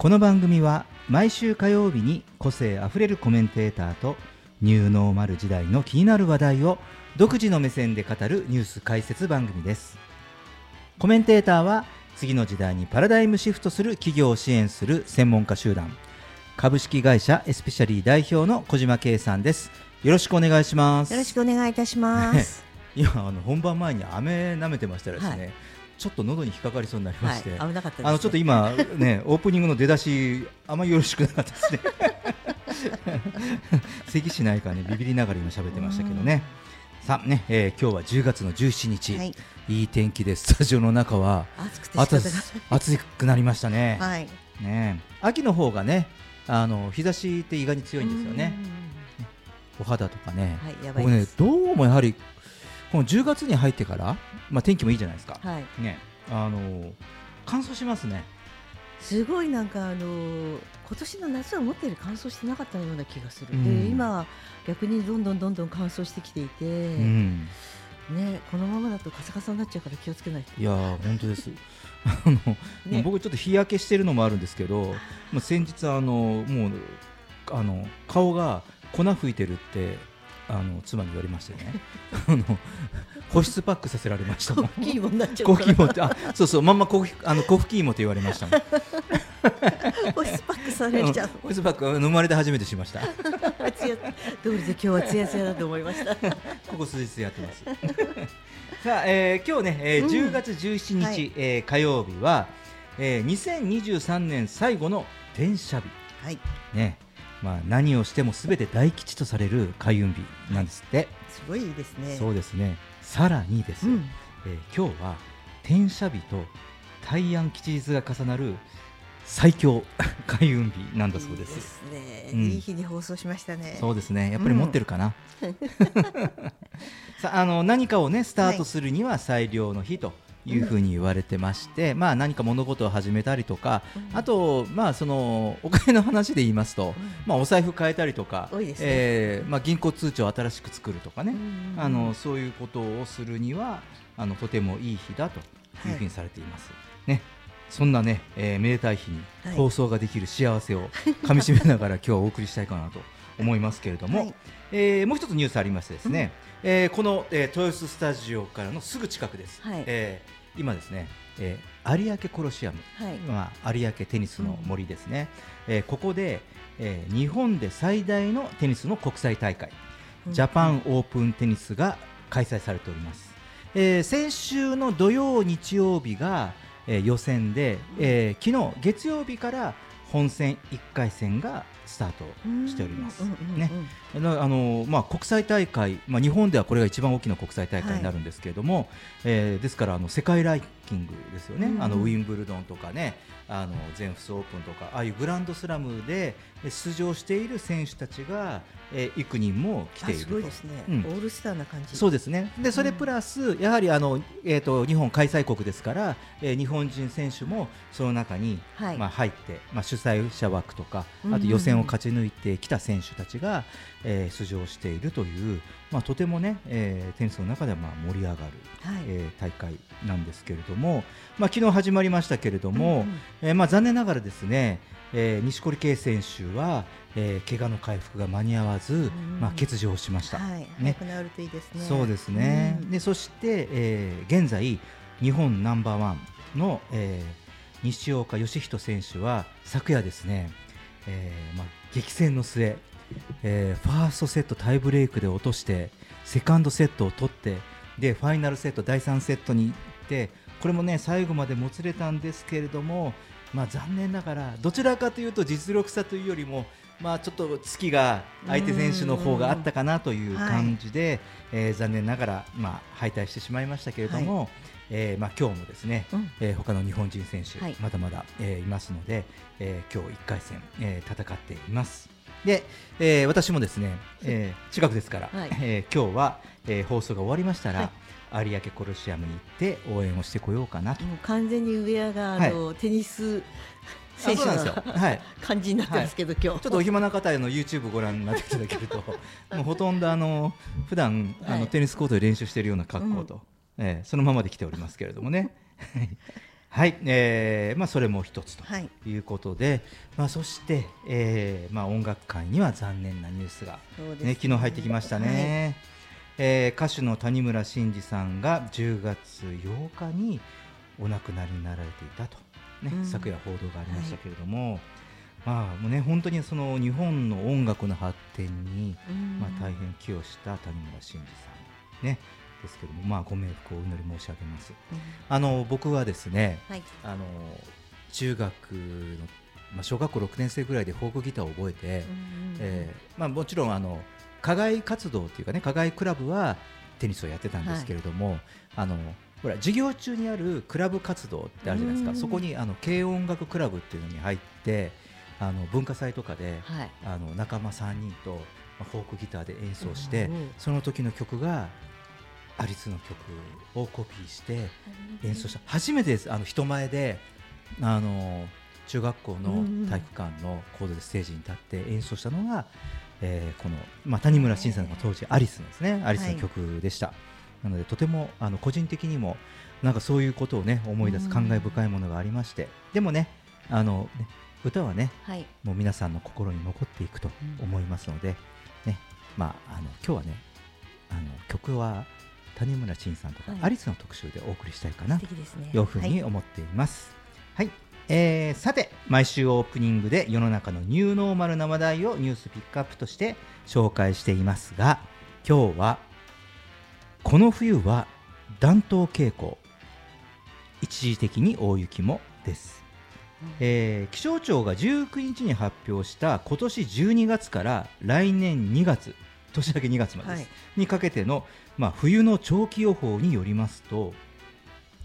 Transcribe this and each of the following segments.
この番組は毎週火曜日に個性あふれるコメンテーターとニューノーマル時代の気になる話題を独自の目線で語るニュース解説番組です。コメンテーターは次の時代にパラダイムシフトする企業を支援する専門家集団。株式会社エスペシャリー代表の小島圭さんです。よろしくお願いします。よろしくお願いいたします。今あの本番前に飴舐めてましたらですね、はいちょっと喉に引っかかりそうになりまして、はい、危なかった、ね、あのちょっと今ねオープニングの出だしあまりよろしくなかったですね。咳しないかねビビりながら今喋ってましたけどね。さあね、えー、今日は10月の17日、はい、いい天気でスタジオの中は暑くなりましたね。はい、ね。秋の方がねあの日差しって意外に強いんですよね。お肌とかね、はい、僕ねどうもやはりこの10月に入ってから、まあ天気もいいじゃないですか。はい、ね。あの乾燥しますね。すごいなんかあの今年の夏は思ったより乾燥してなかったような気がする、うん、で今逆にどんどんどんどん乾燥してきていて、うん、ねこのままだとカサカサになっちゃうから気をつけないいや本当です。あの、ね、僕ちょっと日焼けしてるのもあるんですけど、まあ、先日あのもうあの顔が粉吹いてるってあの妻に言われましてね。あの保湿パックさせられましたもん。コーヒーもなっちゃうコーヒーもってあそうそうまんまコーヒーあのコーヒーもって言われましたもん。保湿パックされちゃう。保湿パック生まれて初めてしました。どうりで今日はつやつやだと思いました。ここ数日やってます。さあ、えー、今日ね、えー、10月17日、うん、えー、火曜日は、えー、2023年最後の転写日。はい。ねまあ、何をしてもすべて大吉とされる開運日なんですって、すごいですねそうですねさらにです、うん、えー、今日は転写日と大安吉日が重なる最強 開運日なんだそうです。いいですね、うん、いい日に放送しましたね。そうですね。やっぱり持ってるかな。うん、さあ、あの何かをねスタートするには最良の日というふうに言われてまして、うん、まあ何か物事を始めたりとか、あとまあそのお金の話で言いますと、まあお財布変えたりとか、ね、えー、まあ銀行通帳を新しく作るとかね、あのそういうことをするにはあのとてもいい日だというふうにされています。はい、ね。そんなね、えー、めでたい日に放送ができる幸せをかみしめながら今日はお送りしたいかなと思いますけれども、はい、えー、もう一つニュースありましてですね、うん、えー、この、えー、豊洲スタジオからのすぐ近くです、はい、えー、今ですね、えー、有明コロシアム、はい。まあ、有明テニスの森ですね、うん、えー、ここで、えー、日本で最大のテニスの国際大会、うん、ジャパンオープンテニスが開催されております、えー、先週の土曜日曜日がえー、予選で、えー、昨日月曜日から本戦1回戦がスタートしております。ね、あのまあ国際大会、まあ日本ではこれが一番大きな国際大会になるんですけれども、はい、えー、ですからあの世界ランキングですよね。うん、あのウィンブルドンとかね、あの全仏オープンとかああいうグランドスラムで出場している選手たちが、えー、幾人も来ているすごいですね、うん、オールスターな感じ。そうですね。でそれプラス、やはりあの、えーと、日本開催国ですから、えー、日本人選手もその中に、はい、まあ、入って、まあ、主催者枠とかあと予選を勝ち抜いてきた選手たちが、えー、出場しているという、まあ、とてもね、えー、テニスの中ではまあ盛り上がる、はい、えー、大会なんですけれども、まあ、昨日始まりましたけれども、うん、えー、まあ、残念ながらですね、えー、錦織圭選手は、えー、怪我の回復が間に合わず、うん、まあ、欠場しました。はい、ね、早るといいですね。そうですね。うん、でそして、えー、現在日本ナンバーワンの、えー、西岡義人選手は昨夜ですね、えーまあ、激戦の末、えー、ファーストセットタイブレークで落としてセカンドセットを取ってでファイナルセット第3セットに行ってこれもね最後までもつれたんですけれども、まあ、残念ながらどちらかというと実力差というよりもまあ、ちょっと月が相手選手の方があったかなという感じで、はい、えー、残念ながら、まあ、敗退してしまいましたけれども、はい、えー、まあ、今日もですね、うん、えー、他の日本人選手、はい、まだまだ、えー、いますので、えー、今日1回戦、えー、戦っています。で、えー、私もですね、えー、近くですから、はい、えー、今日は、えー、放送が終わりましたら、はい、有明コロシアムに行って応援をしてこようかなと。もう完全にウェアがあの、はい、テニス選手のはい、感じになってますけど、はい、今日ちょっとお暇な方への YouTube ご覧になっていただけると もうほとんどあの普段あのテニスコートで練習しているような格好と、うん、えー、そのままで来ておりますけれどもね。はい、えーまあ、それも一つとい。うことで、はい、まあ、そして、えーまあ、音楽界には残念なニュースが、ね、ね昨日入ってきましたね、はい、えー、歌手の谷村新司さんが10月8日にお亡くなりになられていたとね、うん、昨夜報道がありましたけれども、はい、まあもうね本当にその日本の音楽の発展に、まあ大変寄与した谷村新司さんねですけどもまあご冥福をお祈り申し上げます。うん、あの僕はですね、はい、あの中学のまあ小学校6年生ぐらいでフォークギターを覚えて、えー、まあもちろんあの課外活動っていうかね課外クラブはテニスをやってたんですけれども、はい、あのほら授業中にあるクラブ活動ってあるじゃないですか。そこにあの軽音楽クラブっていうのに入ってあの文化祭とかで、はい、あの仲間3人と、まあ、フォークギターで演奏して、その時の曲がアリスの曲をコピーして演奏した。初めてです。あの人前であの中学校の体育館のコードでステージに立って演奏したのが、えー、この、まあ、谷村新さんが当時アリスですねアリスの曲でした。はいなのでとてもあの個人的にもなんかそういうことをね思い出す感慨深いものがありまして、でもねあのね歌はね、はい、もう皆さんの心に残っていくと思いますので、ねまあ、あの今日はねあの曲は谷村新さんとか、はい、アリスの特集でお送りしたいかな。というふうに思っています。はい、はい、えー、さて毎週オープニングで世の中のニューノーマルな話題をニュースピックアップとして紹介していますが今日はこの冬は暖冬傾向。一時的に大雪もです、えー、気象庁が19日に発表した今年12月から来年2月年明け2月までです、はい、にかけての、まあ、冬の長期予報によりますと、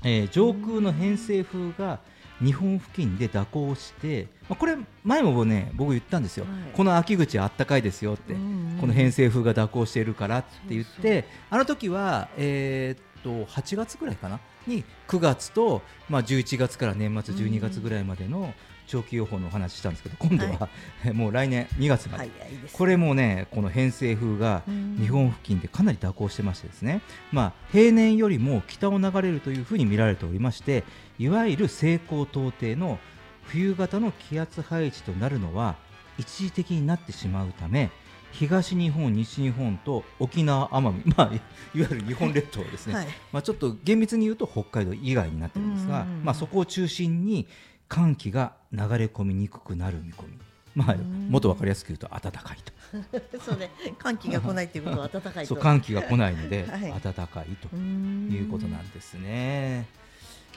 えー、上空の偏西風が日本付近で蛇行して、まあ、これ前もね僕言ったんですよ、はい、この秋口あったかいですよって、うんうん、この偏西風が蛇行しているからって言ってあの時はえー、っと8月ぐらいかな？に9月と、まあ、11月から年末12月ぐらいまでの長期予報のお話したんですけど今度は、はい、もう来年2月まで、これもねこの偏西風が日本付近でかなり蛇行してましてですね、まあ、平年よりも北を流れるというふうに見られておりましていわゆる西高東低の冬型の気圧配置となるのは一時的になってしまうため東日本、西日本と沖縄、奄美、まあ、いわゆる日本列島ですね、はい、まあ、ちょっと厳密に言うと北海道以外になってるんですが、まあ、そこを中心に寒気が流れ込みにくくなる見込み。まあ、もっと分かりやすく言うと暖かいと。そうね、寒気が来ないということは暖かいそう寒気が来ないので、はい、暖かいということなんですね。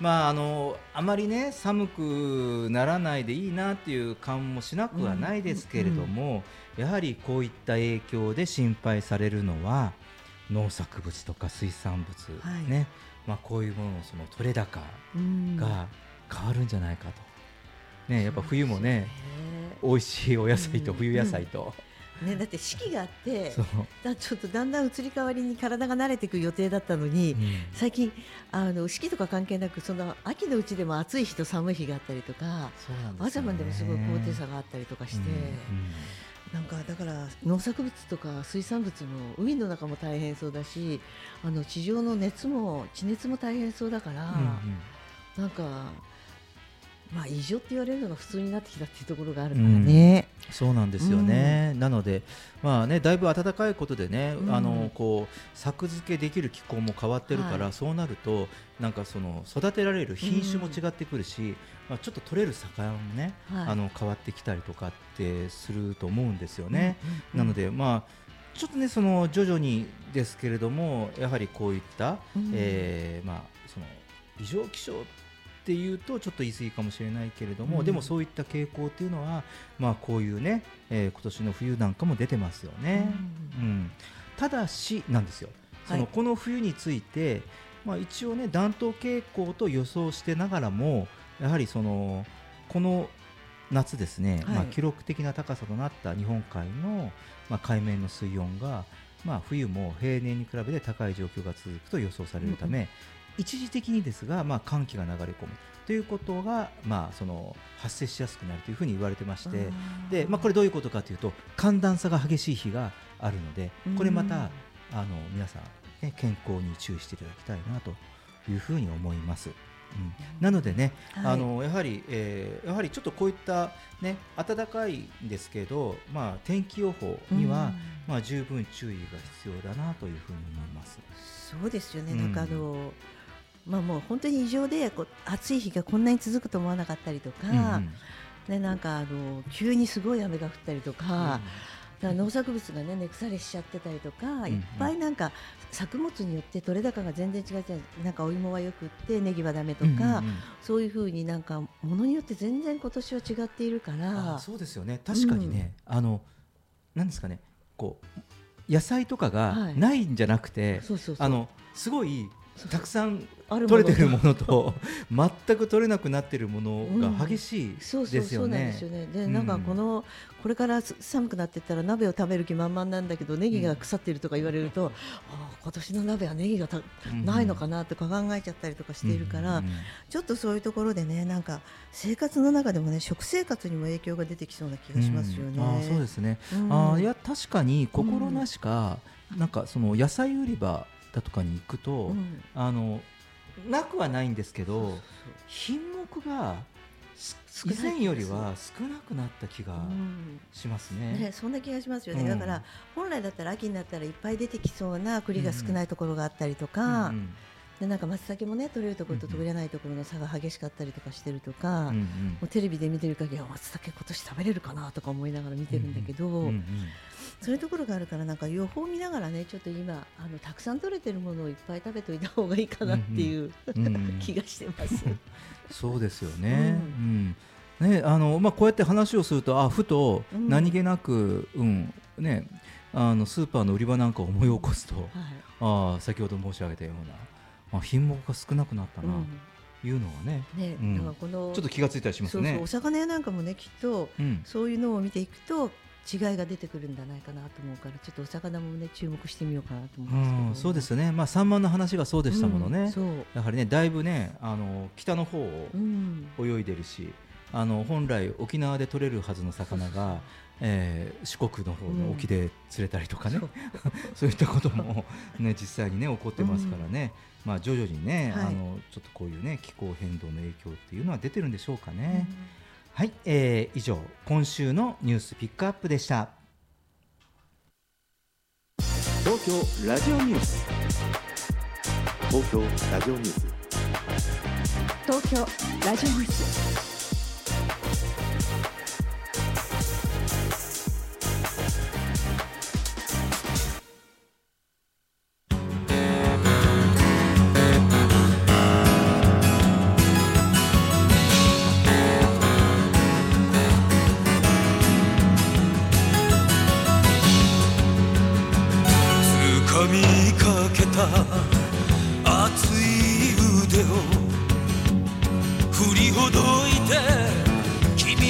まああのあまりね寒くならないでいいなっていう感もしなくはないですけれども、やはりこういった影響で心配されるのは農作物とか水産物、はい、ね、まあこういうもののその取れ高が変わるんじゃないかと。ね、やっぱ冬もね、美味しいお野菜と冬野菜と、ね、だって四季があって だちょっとだんだん移り変わりに体が慣れていく予定だったのに、うん、最近あの四季とか関係なくその秋のうちでも暑い日と寒い日があったりとか、朝晩でもすごい高低差があったりとかして。うんうんなんかだから農作物とか水産物も海の中も大変そうだしあの地上の熱も地熱も大変そうだから、うんうん、なんかまあ、異常って言われるのが普通になってきたっていうところがあるからね、うん、そうなんですよね、うん、なので、まあね、だいぶ暖かいことでね、うん、あのこう作付けできる気候も変わってるから、はい、そうなるとなんかその育てられる品種も違ってくるし、まあ、ちょっと取れる魚もね、はい、あの変わってきたりとかってすると思うんですよね。なので、まあちょっとねその徐々にですけれどもやはりこういった、えー、まあその異常気象っっていうとちょっと言い過ぎかもしれないけれども、うん、でもそういった傾向っていうのは、まあ、こういうね、えー、今年の冬なんかも出てますよね。うん、うん、ただしなんですよ。その、この冬について、まあ、一応ね暖冬傾向と予想してながらもやはりそのこの夏ですね、はい、まあ、記録的な高さとなった日本海の、まあ、海面の水温が、まあ、冬も平年に比べて高い状況が続くと予想されるため、うん、一時的にですが、まあ、寒気が流れ込む。ということが、まあ、その発生しやすくなるというふうに言われてましてで、まあ、これどういうことかというと寒暖差が激しい日があるのでこれまたあの皆さん、ね、健康に注意していただきたいなというふうに思います。うん、なのでね、はい、あのやはり、えー、やはりちょっとこういったね暖かいんですけど、まあ天気予報には、まあ十分注意が必要だなというふうに思います。そうですよね。なんかあの、まあもう本当に異常でこう暑い日がこんなに続くと思わなかったりとか、うん、ねなんかあの急にすごい雨が降ったりとか。うんだ農作物がね根腐れしちゃってたりとか、いっぱいなんか作物によって取れ高が全然違ってなんかお芋はよくってネギはだめとか、そういうふうになんかものによって全然今年は違っているから。そうですよね。確かにね、うん、あのなんですかね。こう野菜とかがないんじゃなくて、あのすごいたくさん取れてるものと 全く取れなくなっているものが激しいですよね。でなんかこのこれから寒くなっていったら鍋を食べる気満々なんだけどネギが腐っているとか言われると、うん、あ今年の鍋はネギがた、ないのかなとか考えちゃったりとかしているから、ちょっとそういうところでねなんか生活の中でもね食生活にも影響が出てきそうな気がしますよね。あそうですね、あいや確かに心なしか、なんかその野菜売り場だとかに行くと、あのなくはないんですけど品目が以前よりは少なくなった気がしますね。うん、ねそんな気がしますよね、うん、だから本来だったら秋になったらいっぱい出てきそうな栗が少ないところがあったりとか、うんうんでなんか松茸もね取れるところと取れないところの差が激しかったりとかしてるとか、うんうん、もうテレビで見てる限りは松茸今年食べれるかなとか思いながら見てるんだけど、うんうん、そういうところがあるからなんか予報を見ながらねちょっと今あのたくさん取れてるものをいっぱい食べておいた方がいいかなっていう、うんうん、気がしてます。そうですよね、うん。ねあのまあ、こうやって話をするとあふと何気なく、うんね、あのスーパーの売り場なんかを思い起こすと、はい、あ先ほど申し上げたような、まあ、品目が少なくなったな、というのはね。ね、うん、だからこのちょっと気がついたりしますね。そうお魚屋なんかもねきっと、うん、そういうのを見ていくと違いが出てくるんじゃないかなと思うからちょっとお魚もね注目してみようかなと思うんですそうですね。まあサンマの話がそうでしたものね、うん、やはりねだいぶねあの北の方を泳いでるし、あの本来沖縄で取れるはずの魚がえー、四国の方の沖で釣れたりとかね、う。ん、そういったことも、ね、実際に、ね、起こってますからね、うん、まあ、徐々にね、はい、あのちょっとこういう、ね、気候変動の影響っていうのは出てるんでしょうかね。うん、はい、えー、以上今週のニュースピックアップでした。東京ラジオニュース。東京ラジオニュース。東京ラジオニュース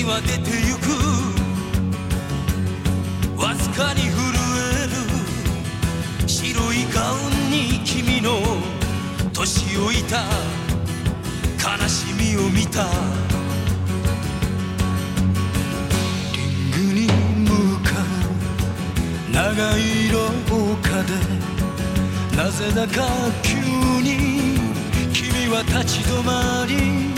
は出てゆく。わずかに震える。白いガウンに君の年老いた。悲しみを見た。リングに向かう。長い廊下で。なぜだか急に君は立ち止まり。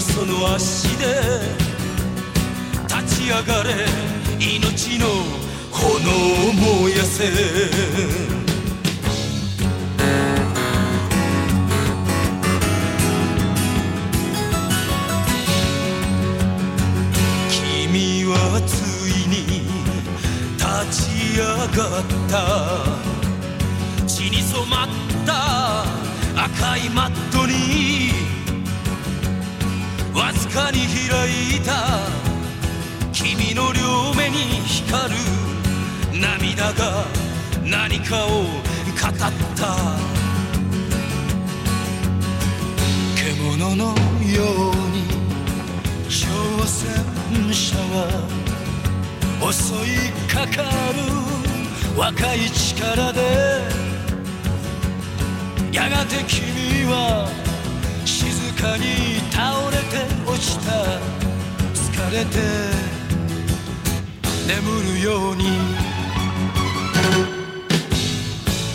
るの足で立ち上がれ。命の炎を燃やせ。君はついに立ち上がった。血に染まった。赤いマかに開いた。君の両目に光る。涙が何かを語った。獣のように。挑戦者は。襲いかかる。若い力で。やがて君は。に倒れて落ちた。疲れて。眠るように。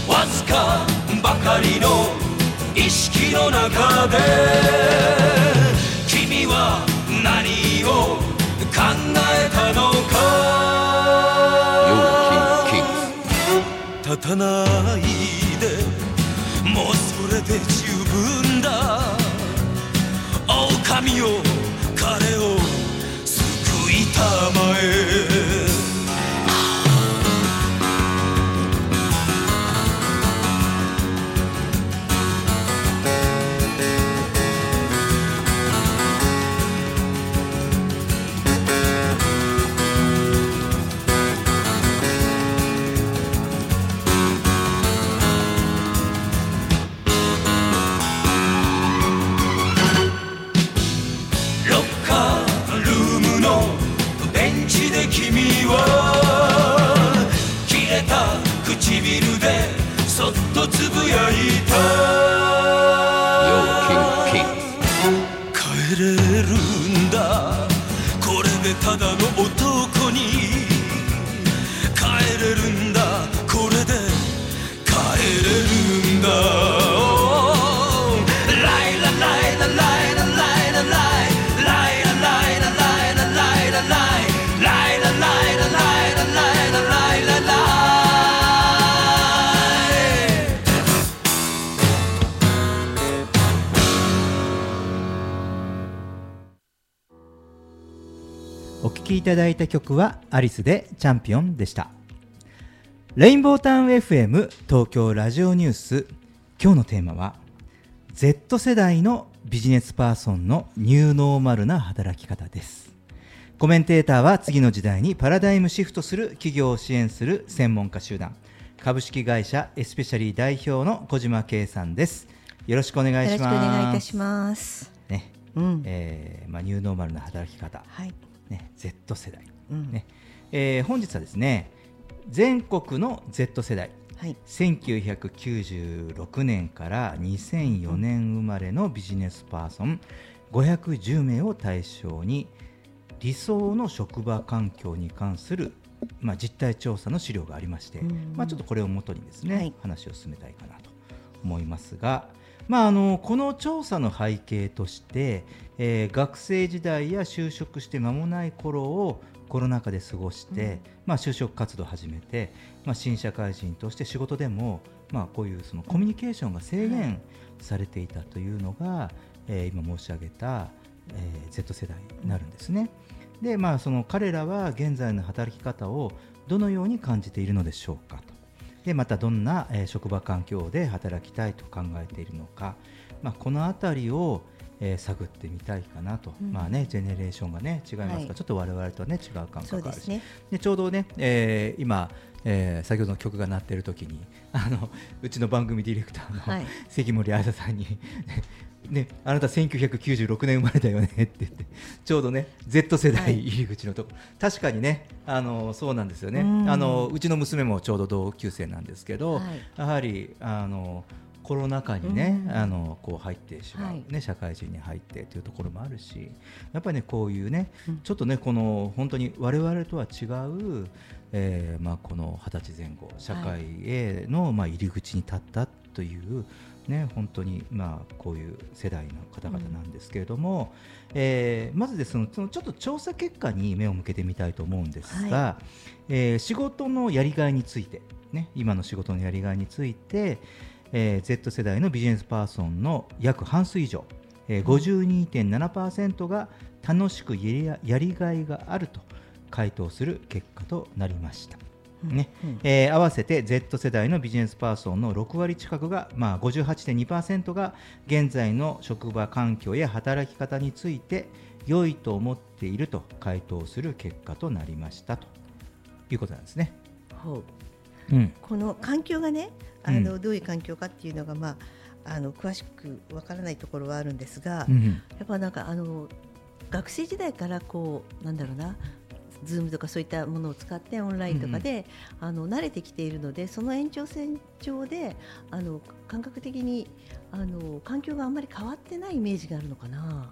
わずかばかりの意識の中で。君は何を考えたのか。立たないで。もうそれで十分。だ神よ彼を救いたまえ。きいただいた曲はアリスでチャンピオンでした。レインボータウン FM 東京ラジオニュース。今日のテーマは Z 世代のビジネスパーソンのニューノーマルな働き方です。コメンテーターは次の時代にパラダイムシフトする企業を支援する専門家集団。株式会社エスペシャリー代表の小島圭さんです。よろしくお願いします。よろしくお願いいたします。ね。うん。えーまあ、ニューノーマルな働き方。はい。ね、Z 世代、うん。ね。えー本日はですね全国の Z 世代。はい。1996年から2004年生まれのビジネスパーソン510名を対象に理想の職場環境に関する、まあ、実態調査の資料がありまして、うん。まあ、ちょっとこれをもとにですね、はい。話を進めたいかなと思いますが、まあ、あのこの調査の背景として、えー学生時代や就職して間もない頃をコロナ禍で過ごして、まあ、就職活動を始めて、まあ、新社会人として仕事でも、まあ、こういうそのコミュニケーションが制限されていたというのが、えー今申し上げた、えー Z 世代になるんですね。でまあ、その彼らは現在の働き方をどのように感じているのでしょうかと。でまたどんな、えー職場環境で働きたいと考えているのか、まあ、このあたりを、えー探ってみたいかなと、うん。まあね、ジェネレーションが、ね、違いますが、はい。ちょっと我々とは、ね、違う感覚があるし。ね。でちょうどね、えー今、えー先ほどの曲が鳴っている時に あのうちの番組ディレクターの、はい。関森愛沙さんに ね、あなた1996年生まれだよねって言ってちょうどね Z 世はい。代入り口のとこ。ろ、確かにねあのそうなんですよね。うん。あのうちの娘もちょうど同級生なんですけど、はい。やはりあのコロナ禍にね、うん。あのこう入ってしまう、はい。ね、社会人に入ってというところもあるしやっぱりねこういうね、うん。ちょっとねこの本当に我々とは違う、えーまあ、この二十歳前後社会への、まあ、入り口に立ったという、ね、本当に、まあ、こういう世代の方々なんですけれども、うん、えー、まずですねそのちょっと調査結果に目を向けてみたいと思うんですが、はい、えー、仕事のやりがいについて、ね、今の仕事のやりがいについて、えー、Z 世代のビジネスパーソンの約半数以上、えー、52.7%が楽しくやりがいがあると回答する結果となりました。ねえー、合わせて Z 世代のビジネスパーソンの6割近くが、まあ、58.2%が現在の職場環境や働き方について良いと思っていると回答する結果となりましたということなんですね。この環境がねあの、うん、どういう環境かっていうのが、まあ、あの詳しくわからないところはあるんですが、うん、やっぱなんかあの学生時代からこうなんだろうなズームとかそういったものを使ってオンラインとかで、うん、あの慣れてきているのでその延長線上であの感覚的にあの環境があんまり変わってないイメージがあるのかな。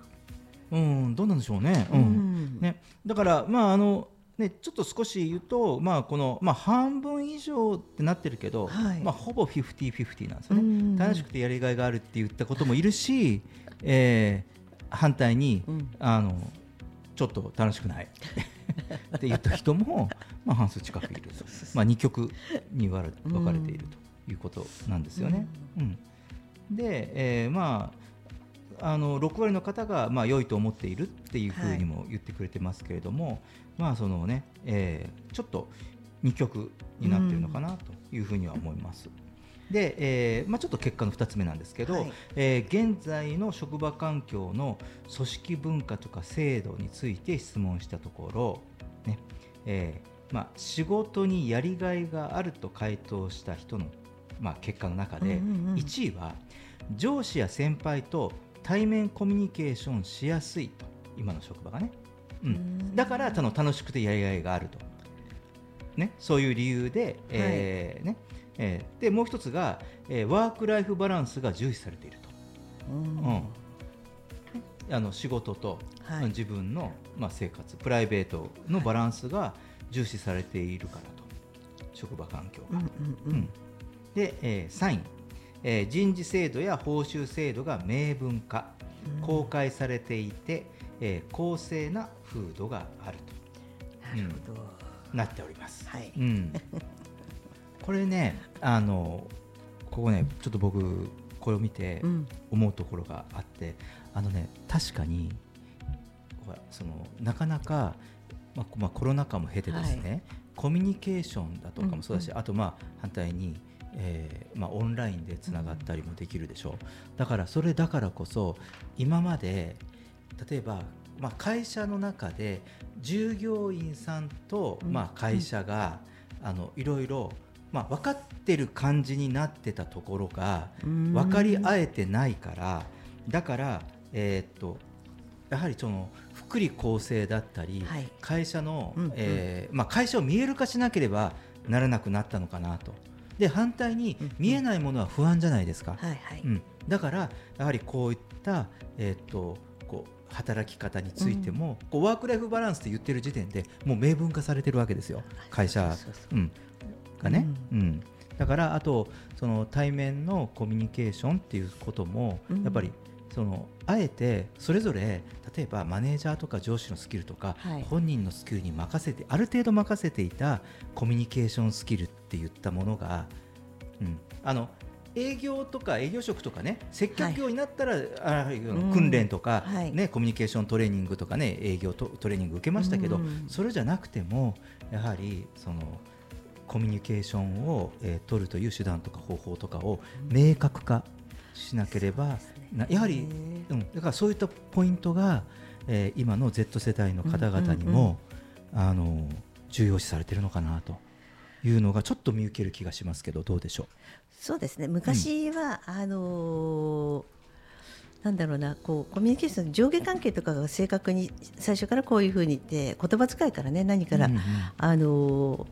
うん、どうなんでしょうね。うん、ね。だからまああのね、ちょっと少し言うと、まあこのまあ、半分以上ってなってるけど、はい、まあ、ほぼ50-50なんですよね、楽しくてやりがいがあるって言ったこともいるし、えー、反対に、うん、あのちょっと楽しくない。って言った人も、まあ、半数近くいる。と、まあ、2極に分かれているということなんですよね。うん、うん、で、えー、まああの6割の方がまあ良いと思っているっていうふうにも言ってくれてますけれども、はい、まあそのね、えー、ちょっと2極になっているのかなというふうには思います。うんで、えーまあ、ちょっと結果の2つ目なんですけど、はい、えー、現在の職場環境の組織文化とか制度について質問したところ、ねえーまあ、仕事にやりがいがあると回答した人の、まあ、結果の中で、1位は上司や先輩と対面コミュニケーションしやすいと今の職場がね、うん、だから楽しくてやりがいがあると、ね、そういう理由で、えーね。えー、でもう一つが、えー、ワーク・ライフ・バランスが重視されていると、うん、あの仕事と、はい、自分の、まあ、生活プライベートのバランスが重視されているからと、職場環境が。うん、うん、で、えー、3位、えー、人事制度や報酬制度が明文化、公開されていて、えー、公正な風土があると、なるほど、うん、なっております。はい、うん。これねあのここねちょっと僕これを見て思うところがあって、うん、あのね確かにそのなかなか、まあまあ、コロナ禍も経てですね、はい、コミュニケーションだとかもそうだし、うんうん、あとまあ反対に、えーまあ、オンラインでつながったりもできるでしょう、うん、だからそれだからこそ今まで例えばまあ、会社の中で従業員さんと、まあ、会社が、あのいろいろまあ、分かってる感じになってたところが分かり合えてないからだから、えー、っとやはりその福利厚生だったり、はい、会社の、うんうん、えー、まあ、会社を見える化しなければならなくなったのかなと。で反対に見えないものは不安じゃないですか、うん、だからやはりこういった、えー、っとこう働き方についても、うん、こうワーク・ライフ・バランスって言ってる時点でもう明文化されてるわけですよ、会社。うん、がね、うん、うん、だからあとその対面のコミュニケーションっていうことも、やっぱりそのあえてそれぞれ例えばマネージャーとか上司のスキルとか、はい、本人のスキルに任せてある程度任せていたコミュニケーションスキルって言ったものが、うん、あの営業とか営業職とかね接客業になったら、はい、あ訓練とか、うん、ね、コミュニケーショントレーニングとかね営業トレーニング受けましたけど、うん、それじゃなくてもやはりそのコミュニケーションを、えー、取るという手段とか方法とかを明確化しなければ、なやはり、うん、だからそういったポイントが、えー、今の Z 世代の方々にも、あの重要視されているのかなと。いうのがちょっと見受ける気がしますけどどうでしょう？そうですね。昔は、うん、あのーなんだろうなこうコミュニケーション上下関係とかが正確に最初からこういうふうに言って言葉遣いからね何から、うんうん、あのー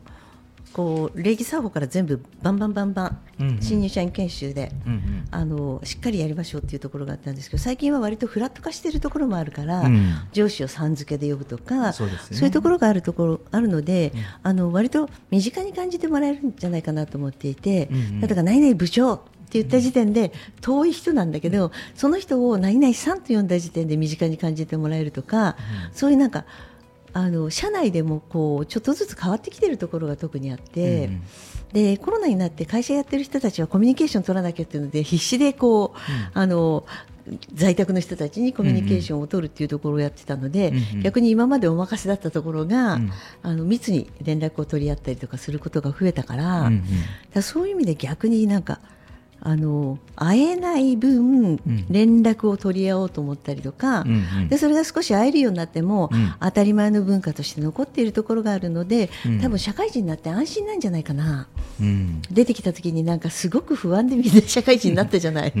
こう礼儀作法から全部バンバンバンバン、うんうん、新入社員研修で、うんうん、あのしっかりやりましょうっていうところがあったんですけど最近は割とフラット化しているところもあるから、うん、上司をさん付けで呼ぶとかそう、ね,、いうところがあるところあるので、うん、あの割と身近に感じてもらえるんじゃないかなと思っていて、うんうん、だから何々部長って言った時点で遠い人なんだけどその人を何々さんと呼んだ時点で身近に感じてもらえるとか、そういうなんかあの社内でもこうちょっとずつ変わってきているところが特にあって、うん、でコロナになって会社やってる人たちはコミュニケーション取らなきゃっていうので必死でこう、うん、あの在宅の人たちにコミュニケーションを取るっていうところをやってたので、うんうん、逆に今までお任せだったところが、うん、あの密に連絡を取り合ったりとかすることが増えたから、うんうん、からそういう意味で逆になんかあの会えない分、連絡を取り合おうと思ったりとか、でそれが少し会えるようになっても、うん、当たり前の文化として残っているところがあるので、うん、多分社会人になって安心なんじゃないかな、うん、出てきた時になんかすごく不安でみんな社会人になったじゃない。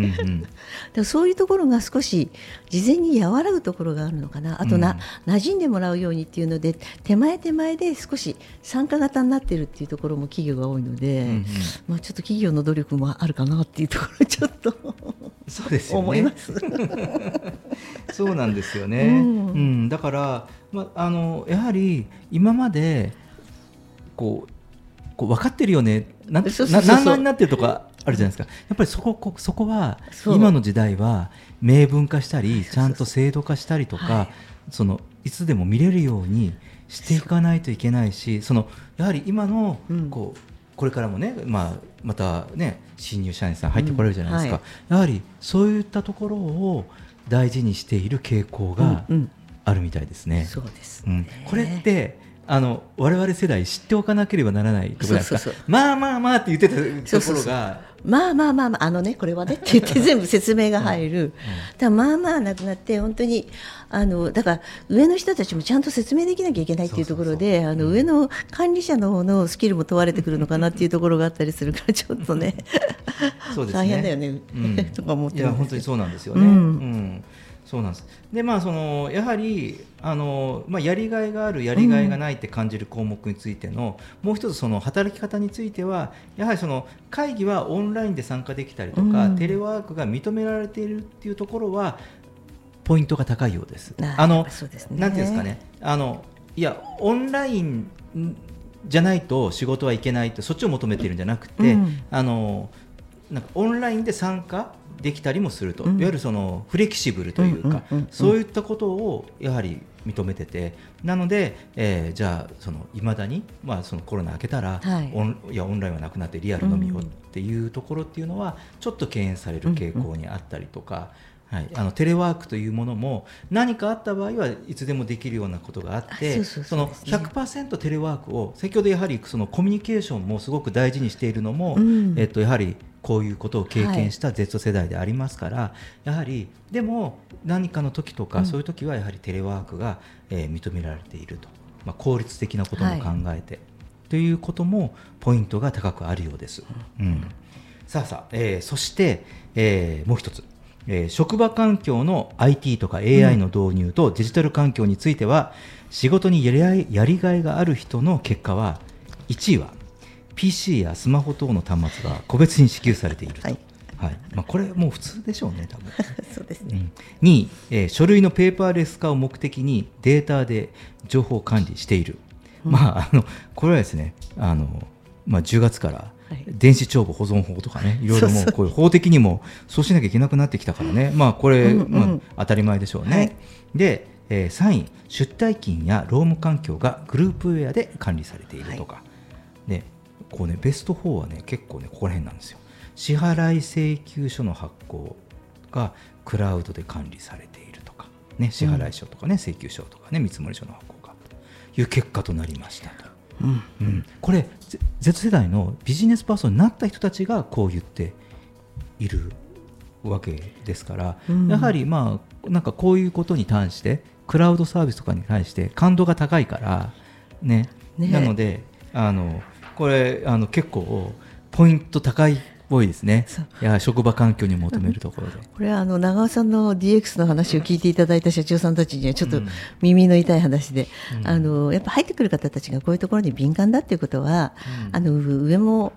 う そういうところが少し事前に和らぐところがあるのかな。あとな、うん、馴染んでもらうようにっていうので手前手前で少し参加型になっているっていうところも企業が多いので、うんうん、まあ、ちょっと企業の努力もあるかなっていうところちょっと そうですよ、ね、思います。そうなんですよね、うん、うん、だから、まあ、あのやはり今までこうこう分かってるよね。なん何々になってるとかあるじゃないですか。やっぱりそこそこは今の時代は明文化したりちゃんと制度化したりとか、はい、そのいつでも見れるようにしていかないといけないしそのやはり今のこう、これからもね、まあ、またね新入社員さん入ってこられるじゃないですか、やはりそういったところを大事にしている傾向があるみたいですね。そうです、うん、これってあの我々世代知っておかなければならないところですか。まあまあまあって言ってたところがまあまあまあまああのねこれはねって言って 全部説明が入る、だまあまあなくなって本当にあのだから上の人たちもちゃんと説明できなきゃいけないっていうところであの上の管理者の方のスキルも問われてくるのかなっていうところがあったりするからちょっとねそうですね。大変だよね、うん、とか思っていや本当にそうなんですよね。うん、うんそうなんです。でまあそのやはりあの、まあ、やりがいがあるやりがいがないって感じる項目についての、うん、もう一つその働き方についてはやはりその会議はオンラインで参加できたりとか、うん、テレワークが認められているっていうところはポイントが高いようです。あの、ね、なんていうんですかね。あのいやオンラインじゃないと仕事はいけないってそっちを求めているんじゃなくて、うん、あのなんかオンラインで参加できたりもすると、うん、いわゆるそのフレキシブルというか、そういったことをやはり認めてて。なので、えー、じゃあその未だに、まあ、そのコロナ明けたら、はい、オンいやオンラインはなくなってリアルのみをっていうところっていうのはちょっと敬遠される傾向にあったりとか。はい、あのテレワークというものも何かあった場合はいつでもできるようなことがあってその100%テレワークを先ほどやはりそのコミュニケーションもすごく大事にしているのも、うん、えっと、やはりこういうことを経験した Z 世代でありますから、はい、やはりでも何かの時とか、うん、そういう時はやはりテレワークが、えー、認められていると、まあ、効率的なことも考えて、はい、ということもポイントが高くあるようです。うん、さあさあ、えー、そして、えー、もう一つ。えー、職場環境の IT とか AI の導入とデジタル環境については、うん、仕事にやりやりがいがある人の結果は1位は PC やスマホ等の端末が個別に支給されていると。はい。はい。まあ、これもう普通でしょうね、多分。そうですね、うん、2位、えー、書類のペーパーレス化を目的にデータで情報管理している、うん、まあ、あのこれはですねあの、まあ、10月から電子帳簿保存法とかね、いろいろもうこういう法的にもそうしなきゃいけなくなってきたからね、まあこれ、うんうん、まあ、当たり前でしょうね。はい、で、えー、3位、出退勤や労務環境がグループウェアで管理されているとか、はい、でこうねベスト4はね結構ねここら辺なんですよ。支払い請求書の発行がクラウドで管理されているとか、ね、支払い書とかね、うん、請求書とかね見積書の発行が。という結果となりましたと。うん。うん、これ Z 世代のビジネスパーソンになった人たちがこう言っているわけですから、うん、やはりまあなんかこういうことに対してクラウドサービスとかに対して感度が高いからね、ね、なのであのこれあの結構ポイント高い多いですね。いや職場環境に求めるところで。これはあの長尾さんの DX の話を聞いていただいた社長さんたちにはちょっと耳の痛い話で、うん、あのやっぱ入ってくる方たちがこういうところに敏感だっていうことは、うん、あの上も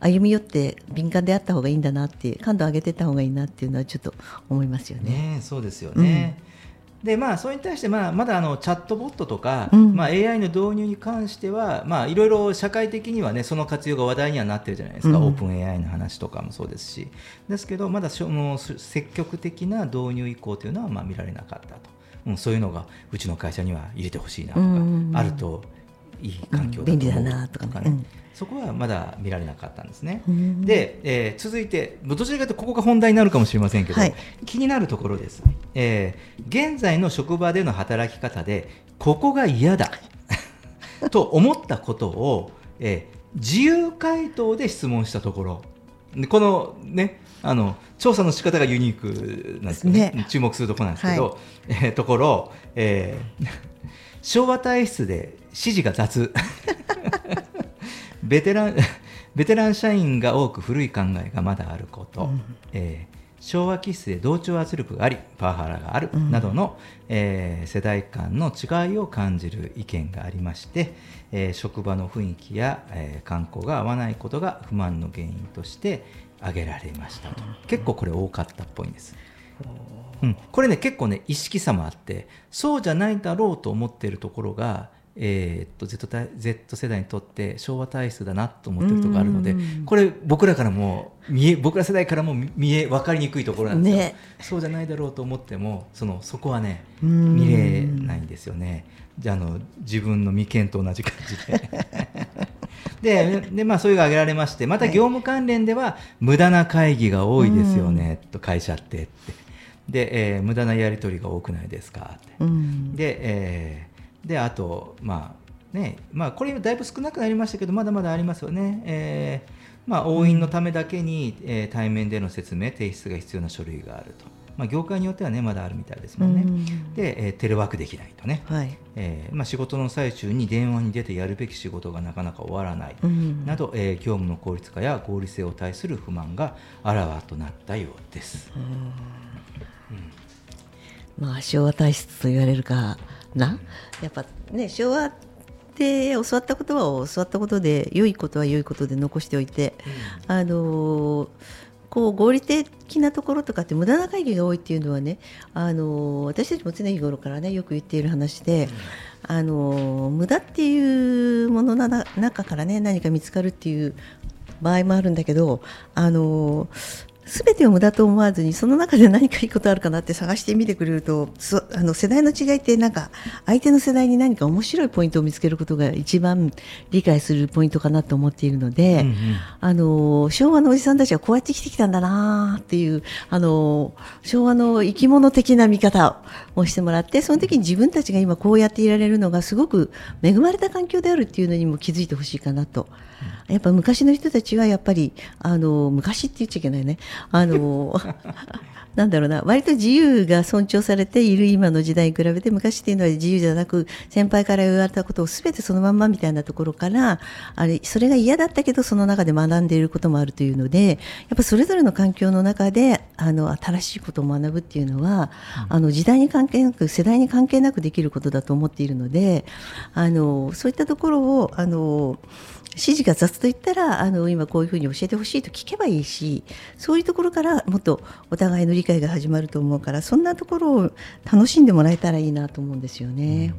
歩み寄って敏感であった方がいいんだなって感度上げていった方がいいなっていうのはちょっと思いますよね。ねそうですよね。うんでまあ、それに対して、まあ、まだあのチャットボットとか、うん。まあ、AI の導入に関しては、まあ、いろいろ社会的には、ね、その活用が話題にはなってるじゃないですか、うん。オープン AI の話とかもそうですし。ですけどまだその積極的な導入移行というのはまあ見られなかったと、うん、そういうのがうちの会社には入れてほしいなとか、うん。あるといい環境だと思う。便利だなとかね。うん。そこはまだ見られなかったんですね。うん。で、えー続いて、どちらかというとここが本題になるかもしれませんけど、はい。気になるところです、えー現在の職場での働き方で、ここが嫌だと思ったことを、えー自由回答で質問したところ、でこのね、あの調査の仕方がユニークなんですよね。ね。注目するところなんですけど、はえーところ、えー昭和体質で指示が雑。ベテラン ベテラン社員が多く古い考えがまだあること、えー昭和気質で同調圧力がありパワハラがある、うん。などの、えー世代間の違いを感じる意見がありまして、えー職場の雰囲気や、えー観光が合わないことが不満の原因として挙げられましたと。結構これ多かったっぽいんです。うん、これね結構ね意識差もあってそうじゃないだろうと思っているところが、えーっと Z, 体 Z 世代にとって昭和体質だなと思ってるところがあるのでうんこれ僕らからも見え僕ら世代からも見え分かりにくいところなんですよ、ね。そうじゃないだろうと思ってもそのそこはねうん。見れないんですよね。じゃああの自分の未見と同じ感じで。でで、まあ、そういうのが挙げられましてまたはい業務関連では、無駄な会議が多いですよね、と会社ってって。で、えー無駄なやり取りが多くないですかって、うん。で,、えーであとまあねまあこれだいぶ少なくなりましたけどまだまだありますよね、えーまあ、応印のためだけに、えー対面での説明提出が必要な書類があると、まあ、業界によってはねまだあるみたいですもんね、うんで、えーテレワークできないとね、はい。えーまあ、仕事の最中に電話に出てやるべき仕事がなかなか終わらない、うんなど、えー業務の効率化や合理性を対する不満があらわとなったようです。まあ昭和体質と言われるかな？やっぱね昭和で教わったことは教わったことで良いことは良いことで残しておいて、あのーこう合理的なところとかって無駄な会議が多いっていうのはね、あのー私たちも常日頃からねよく言っている話で、あのー無駄っていうもののな中からね何か見つかるっていう場合もあるんだけど、あのすべてを無駄と思わずにその中で何かいいことあるかなって探してみてくれるとそあの世代の違いってなんか相手の世代に何か面白いポイントを見つけることが一番理解するポイントかなと思っているので、うんうんあの昭和のおじさんたちはこうやって生きてきたんだなっていうあの昭和の生き物的な見方をしてもらってその時に自分たちが今こうやっていられるのがすごく恵まれた環境であるっていうのにも気づいてほしいかなと。やっぱ昔の人たちはやっぱりあの昔って言っちゃいけないね。あの なんだろうな。割と自由が尊重されている今の時代に比べて昔っていうのは自由じゃなく先輩から言われたことを全てそのまんまみたいなところからあれそれが嫌だったけどその中で学んでいることもあるというのでやっぱそれぞれの環境の中であの新しいことを学ぶっていうのは、あの時代に関係なく世代に関係なくできることだと思っているのであのそういったところをあの指示が雑と言ったらあの今こういうふうに教えてほしいと聞けばいいしそういうところからもっとお互いの理解が始まると思うからそんなところを楽しんでもらえたらいいなと思うんですよね。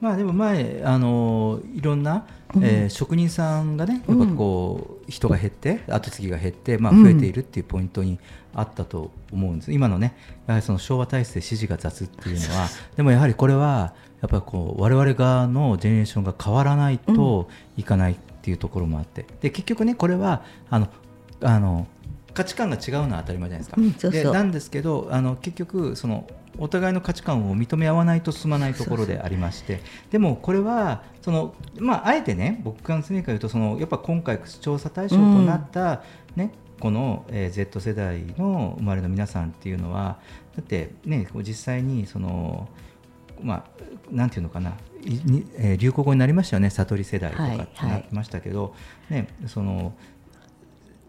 まあでも前あのいろんな、えー職人さんがねやっぱこう、人が減って後継ぎが減って、まあ、うん。増えているっていうポイントにあったと思うんです、今のねやはりその昭和体制で指示が雑っていうのは でもやはりこれはやっぱりこう我々側のジェネレーションが変わらないといかないっていうところもあって。で結局ねこれはあのあの価値観が違うのは当たり前じゃないですか。うんでなんですけどあの結局そのお互いの価値観を認め合わないと進まないところでありまして。でもこれはその、まあ、あえてね僕が常々言うとそのやっぱ今回調査対象となった、ねこの、えー Z 世代の生まれの皆さんっていうのはだってね実際にそのまあなんていうのかな。流行語になりましたよね。悟り世代とかはい。ってなってましたけど、ねその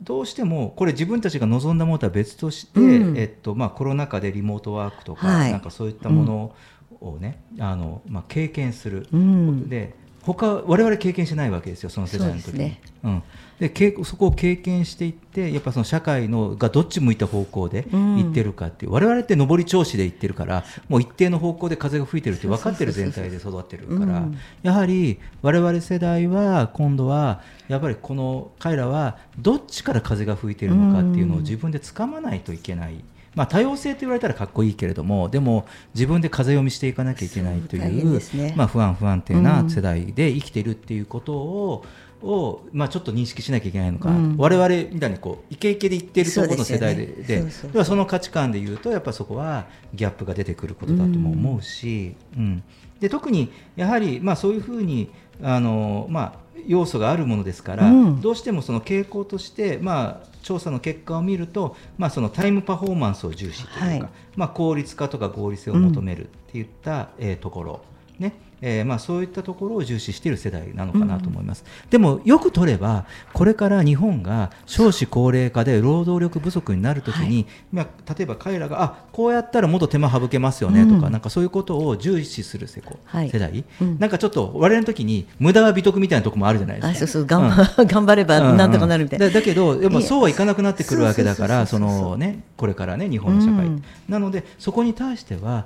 どうしてもこれ自分たちが望んだものとは別として、うん。えっとまあ、コロナ禍でリモートワークとか、はい。なんかそういったものをね、あのまあ、経験する、うん。で他我々経験してないわけですよその世代の時に。ね、うん。でそこを経験していってやっぱその社会のがどっち向いた方向で行ってるかっていう、うん、我々って上り調子で行ってるからもう一定の方向で風が吹いてるって分かってる全体で育ってるから。やはり我々世代は今度はやっぱりこの彼らはどっちから風が吹いてるのかっていうのを自分で掴まないといけない。まあ、多様性と言われたらかっこいいけれどもでも自分で風読みしていかなきゃいけないという、ね、まあ、不安不安定な世代で生きているっていうことを、を、まあ、ちょっと認識しなきゃいけないのか。な、うん、我々みたいにこうイケイケで言ってるところの世代ででそその価値観でいうとやっぱそこはギャップが出てくることだとも思うし、うん、うん、で特にやはり、まあ、そういうふうにあの、まあ、要素があるものですから、うん、どうしてもその傾向として、まあ、調査の結果を見ると、まあ、そのタイムパフォーマンスを重視というか、はい、まあ、効率化とか合理性を求めるっていった、うん、えー、ところ、ね、えー、まあ、そういったところを重視している世代なのかなと思います、うん、でもよく取ればこれから日本が少子高齢化で労働力不足になるときに、はい、まあ、例えば彼らがあこうやったらもっと手間省けますよねとか、うん、なんかそういうことを重視する世はい、世代、うん、なんかちょっと我々の時に無駄は美徳みたいなところもあるじゃないですか。そうそう。頑張,、頑張ればなんとかなるみたいな、だだけどでもそうはいかなくなってくるわけだからそのねこれからね日本の社会、なのでそこに対しては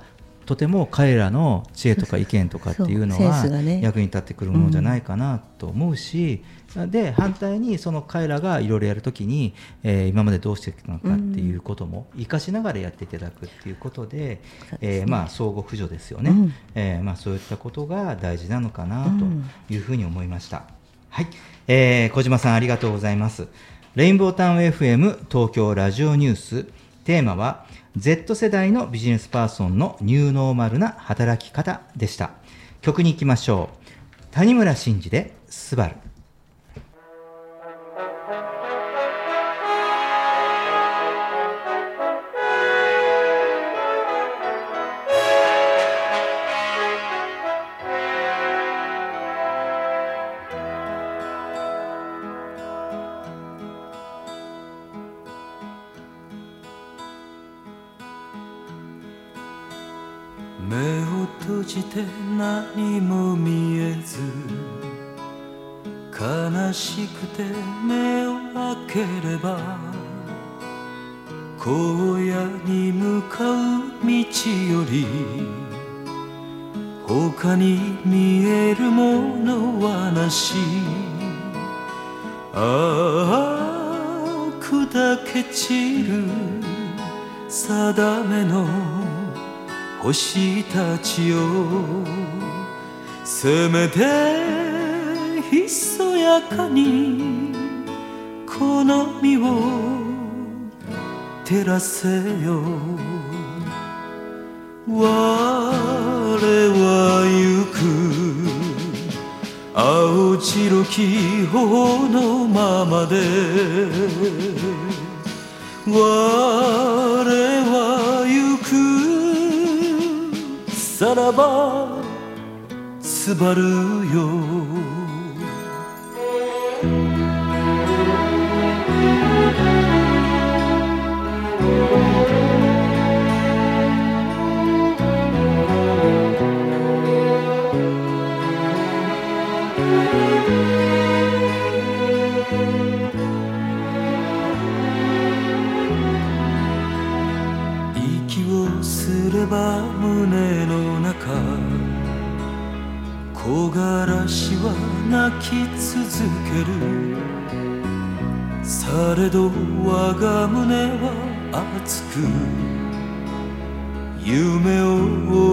とても彼らの知恵とか意見とかっていうのは役に立ってくるものじゃないかなと思うし、で反対にその彼らがいろいろやるときに、えー、今までどうしてきたのかっていうことも生かしながらやっていただくっていうことで、えー、まあ相互扶助ですよね、うん、えー、まあ、そういったことが大事なのかなというふうに思いました。はい、えー、小島さんありがとうございます。レインボータウン FM 東京ラジオニュース。テーマは Z 世代のビジネスパーソンのニューノーマルな働き方でした。曲に行きましょう。谷村新司でスバル。定めの星たちよせめてひそやかにこの身を照らせよ。我は行く青白き頬のままで。我ならばすばるよ。唐辛子は泣き続ける。されど我が胸は熱く。夢を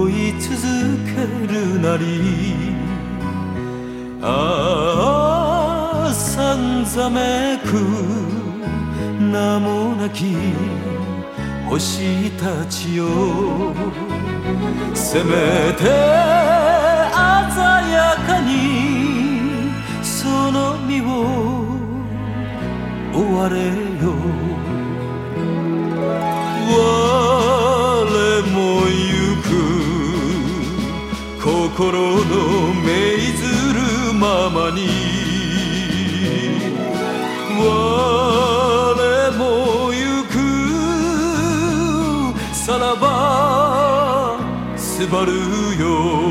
追い続けるなり。ああさんざめく。名もなき。星たちよ。せめて鮮やかにその身を追われよ我も行く心の命ずるままに。我も行くさらばすばるよ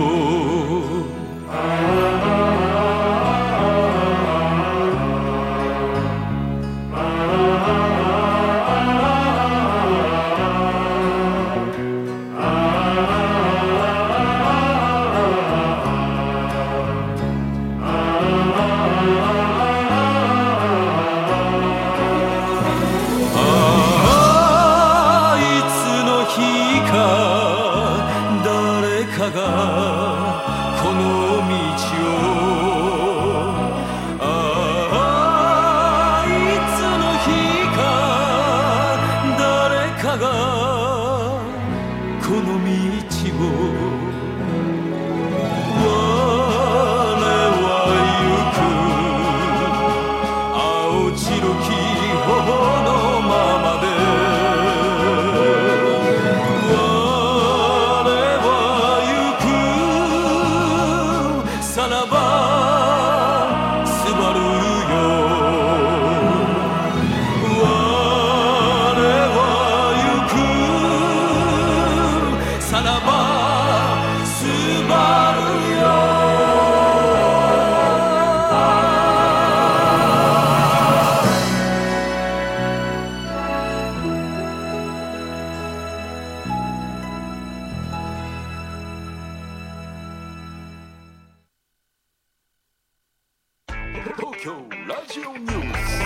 京ラジオニュース。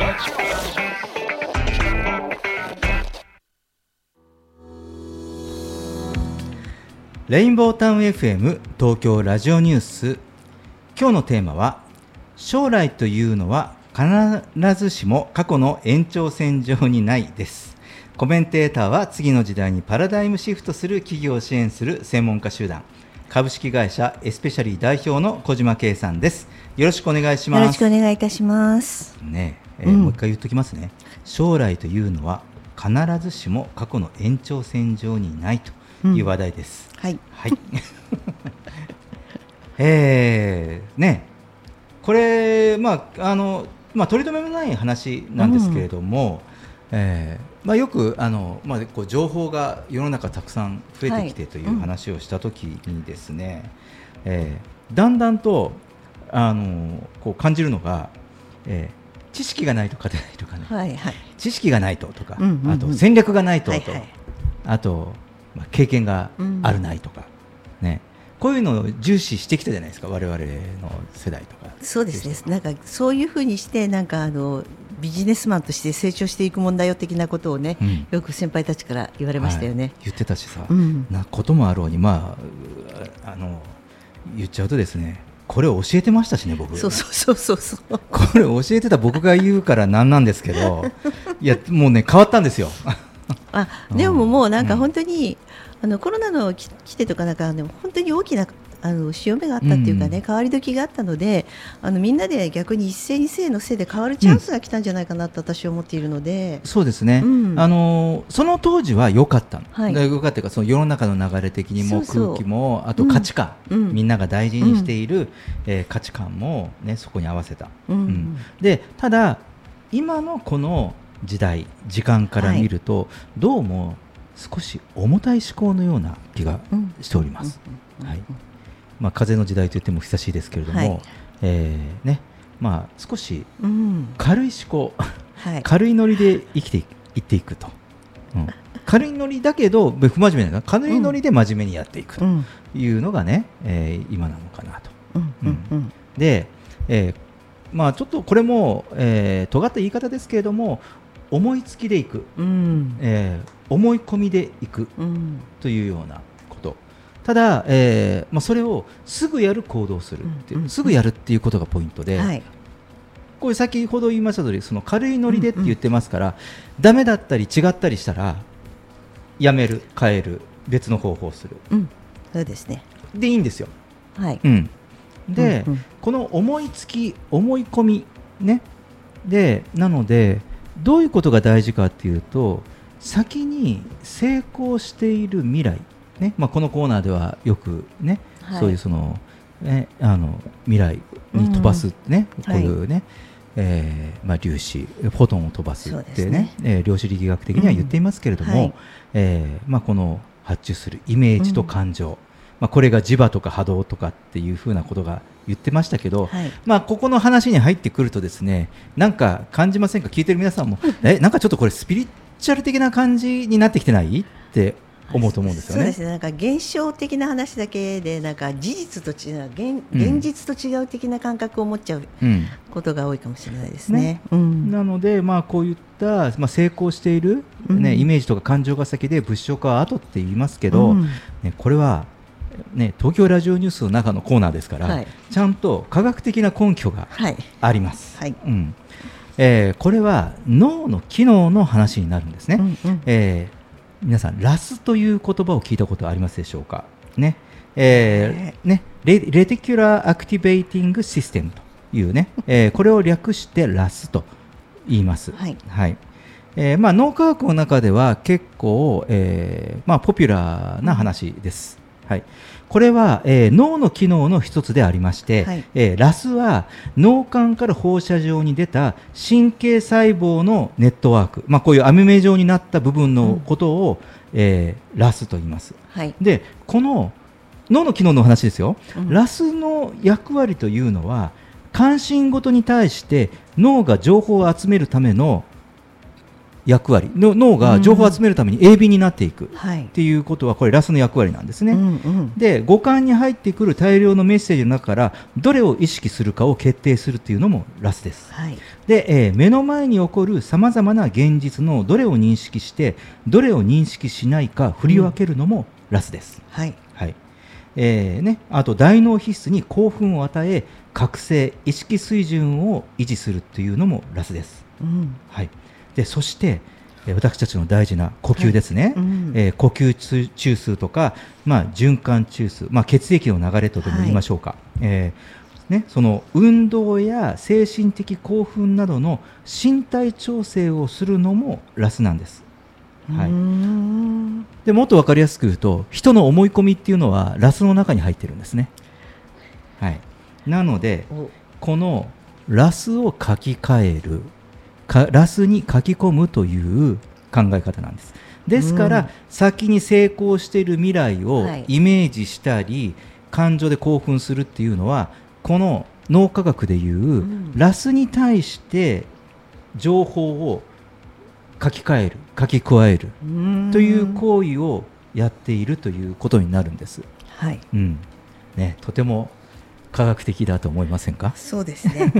ラジオレインボータウン FM 東京ラジオニュース。今日のテーマは将来というのは必ずしも過去の延長線上にないです。コメンテーターは次の時代にパラダイムシフトする企業を支援する専門家集団。株式会社エスペシャリー代表の小島圭さんですよろしくお願いしよろしますくお願いいたします。ねえーうんもう一回言っときますね将来というのは必ずしも過去の延長線上にないという話題です、はい。はい。えー、ね、これ、まあ、あの、まあ、取り留めもない話なんですけれども。えーまあ、よくあの、まあ、こう情報が世の中たくさん増えてきてはい。という話をしたときにですね、えーだんだんとあのこう感じるのが、えー知識がないと勝てないとかね、はいはい。知識がないととか、うんうんうん。あと戦略がないとと、はいはい。あと、まあ、経験があるないとか、ね、こういうのを重視してきたじゃないですか我々の世代とか。そうですね。なんかそういうふうにしてなんかあのビジネスマンとして成長していく問題よ的なことをね、うんよく先輩たちから言われましたよね。はい言ってたしさ、うんなこともあろうに、まあ、うあの言っちゃうとですねこれを教えてましたしね僕そうそうそうそうそう。これ教えてた僕が言うからなんなんですけどいやもうね変わったんですよ。あうんでももうなんかうん本当に、あのコロナのき来てとかなんかでも本当に大きなあの潮目があったっていうかね、うん。変わり時があったのであのみんなで逆に一斉に性のせいで変わるチャンスが来たんじゃないかなと私は思っているので、そうですね、うん。あのその当時は良かったの、はい。で良かったというかその世の中の流れ的にも空気もあと価値観、うん。みんなが大事にしている、えー価値観も、ね、そこに合わせた、うんうん。でただ今のこの時代時間から見ると、どうも少し重たい思考のような気がうん。しております、うん。はいまあ、風の時代と言っても久しいですけれども、はい。えーねまあ、少しうん。軽い思考はい。軽いノリで生きていいっていくと、うん。軽いノリだけど不真面目な軽いノリで真面目にやっていくとうん。いうのがね、えー今なのかなと。うんうん。うん。で、えーまあ、ちょっとこれも、えー尖った言い方ですけれども思いつきでいく、うん。えー思い込みでいくうん。というようなただ、えーまあ、それをすぐやる行動するっていう、うんうんすぐやるっていうことがポイントで、はい。これ先ほど言いました通りその軽いノリでって言ってますから、ダメだったり違ったりしたらやめる変える別の方法をする。うん。そうですね。でいいんですよ、はい。うん、で、うんうん。この思いつき思い込みね。でなのでどういうことが大事かっていうと先に成功している未来ねまあ、このコーナーではよくね、はい。そういうその、ね、あの未来に飛ばすね、うんこういうね、えーまあ、粒子フォトンを飛ばすってねね。えー量子力学的には言っていますけれども、うんはい。えーまあ、この発注するイメージと感情、まあ、これが磁場とか波動とかっていうふうなことが言ってましたけど、はい。まあ、ここの話に入ってくるとですねなんか感じませんか？聞いてる皆さんも えなんかちょっとこれスピリチュアル的な感じになってきてない？って思うと思うんですよね。そうですね。なんか現象的な話だけでなんか事実と違う現うん現実と違う的な感覚を持っちゃううんことが多いかもしれないですね。ねうん。なので、まあ、こういった、まあ、成功している、ねうんイメージとか感情が先で物証化は後って言いますけど、うんね、これは、ね、東京ラジオニュースの中のコーナーですから、はいちゃんと科学的な根拠がはいあります。はいうんえーこれは脳の機能の話になるんですね。うんうんえー皆さん、ラスという言葉を聞いたことありますでしょうか、ね。えーね。レレティキュラー・アクティベーティング・システムというね、えー、これを略してラスと言います。はい、はい。えーまあ、脳科学の中では結構、えーまあ、ポピュラーな話です。うん、はいこれは、えー、脳の機能の一つでありまして、はい、えー、ラスは脳幹から放射状に出た神経細胞のネットワーク、まあ、こういう網目状になった部分のことを、うん、えー、ラスと言います。はい、でこの脳の機能の話ですよ、うん、ラスの役割というのは関心事に対して脳が情報を集めるための役割。の脳が情報を集めるために鋭敏になっていく。っていうことはこれラスの役割なんですね。うんうん、で五感に入ってくる大量のメッセージの中からどれを意識するかを決定するっていうのもラスです。はい、で、えー、目の前に起こるさまざまな現実のどれを認識してどれを認識しないか振り分けるのもラスです。うん、はい、はい。えーね、あと大脳皮質に興奮を与え覚醒意識水準を維持するというのもラスです。うん、はいでそして私たちの大事な呼吸ですね、はい。うん、えー、呼吸中枢とか、まあ、循環中枢、まあ、血液の流れとでも言いましょうか、はい、えー、ね、その運動や精神的興奮などの身体調整をするのもラスなんです。はい、でもっと分かりやすく言うと人の思い込みっていうのはラスの中に入ってるんですね。はい、なのでこのラスを書き換えるラスに書き込むという考え方なんです。ですから、うん、先に成功している未来をイメージしたり、はい、感情で興奮するっていうのはこの脳科学でいう、うん、ラスに対して情報を書き換える書き加えるという行為をやっているということになるんです。はい。うん。ね、とても科学的だと思いませんか？そうですね。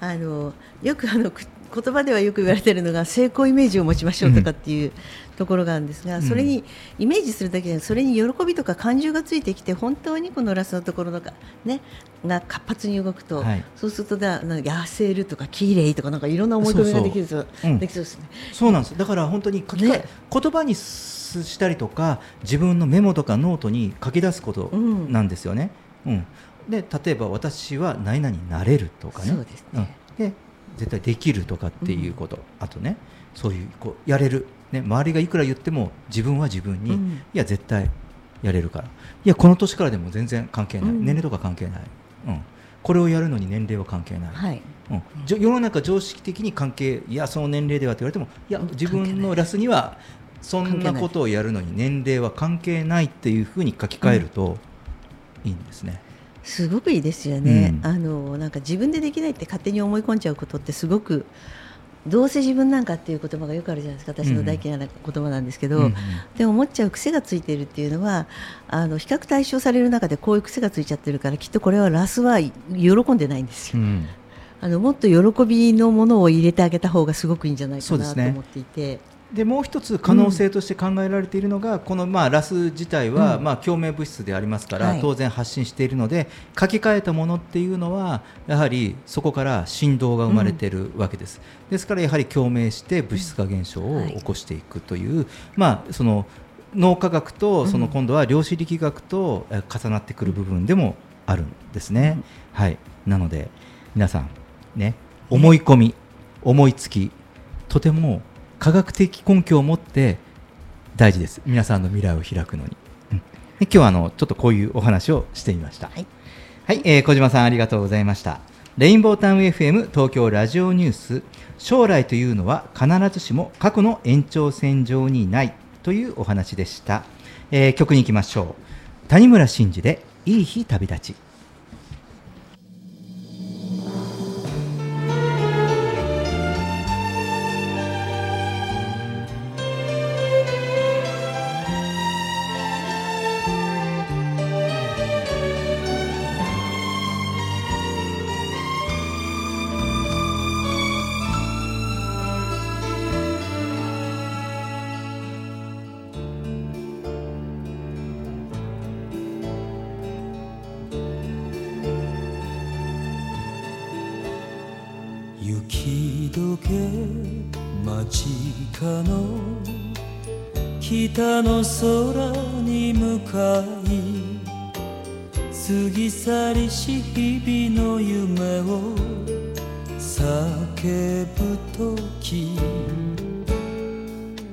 あのよくあの言葉ではよく言われているのが成功イメージを持ちましょうとかっていうところがあるんですが、うん、それにイメージするだけでそれに喜びとか感情がついてきて本当にこのラスのところのが,、ね、が活発に動くと、はい、そうするとだなんか痩せるとか綺麗とかなんかいろんな思い込みができるそうそう、うん、できそうですね。そうなんです。だから本当に書き、ね、言葉にしたりとか自分のメモとかノートに書き出すことなんですよね。うん、うん、で例えば私は何々になれるとかね。そうですね、うん、で絶対できるとかっていうこと、うん、あとねそういうこうやれる、ね、周りがいくら言っても自分は自分に、うん、いや絶対やれるから。いやこの年からでも全然関係ない、うん、年齢とか関係ない、うん、これをやるのに年齢は関係ない、はい。うん、世の中常識的に関係いやその年齢ではって言われてもいや自分のラスにはそんなことをやるのに年齢は関係ないっていうふうに書き換えるといいんですね。すごくいいですよね、うん、あのなんか自分でできないって勝手に思い込んじゃうことってすごくどうせ自分なんかっていう言葉がよくあるじゃないですか。私の大嫌いな言葉なんですけど、うん、でも思っちゃう癖がついているっていうのはあの比較対象される中でこういう癖がついちゃってるからきっとこれはラスは喜んでないんですよ。うん。あのもっと喜びのものを入れてあげた方がすごくいいんじゃないかなと思っていて。でもう一つ可能性として考えられているのが、うん、このまあラス自体はまあ共鳴物質でありますから、当然発信しているので書き換えたものっていうのはやはりそこから振動が生まれているわけです、うん、ですからやはり共鳴して物質化現象を起こしていくという、はい、まあその脳科学とその今度は量子力学と重なってくる部分でもあるんですね、うん、はい。なので皆さんね思い込み、思いつきとても科学的根拠を持って大事です。皆さんの未来を開くのに、うん、で今日はあのちょっとこういうお話をしてみました。はい、はいえー、小島さんありがとうございました。レインボータウン FM 東京ラジオニュース。将来というのは必ずしも過去の延長線上にないというお話でした、えー、曲に行きましょう。谷村新司でいい日旅立ち雪解け街かの北の空に向かい過ぎ去りし日々の夢を叫ぶ時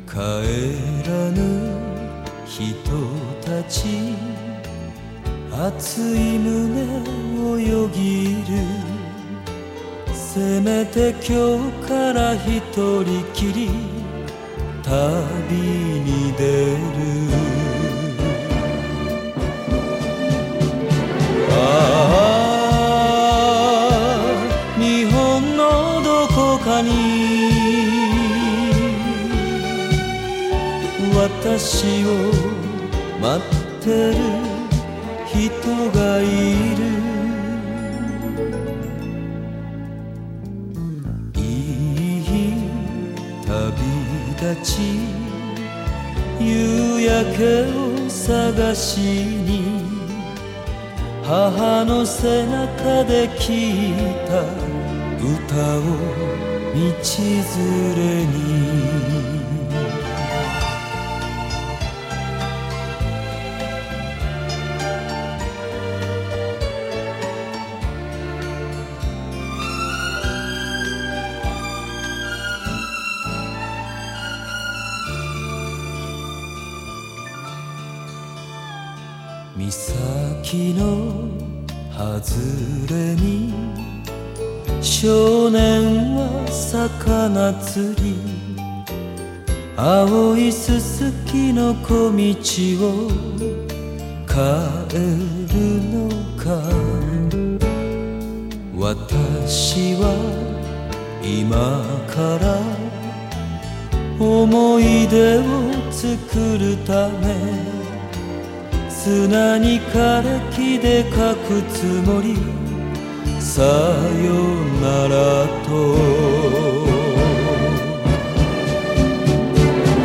帰らぬ人たち熱い胸をよぎるせめて今日から一人きり旅に出る。ああ日本のどこかに私を待ってる人がいる。ち夕焼けを探しに母の背中で聞いた歌を道連れに。少年は魚釣り。青いすすきの小道を帰るのか。私は今から思い出を作るため砂に枯れ木で書くつもり。さよならと。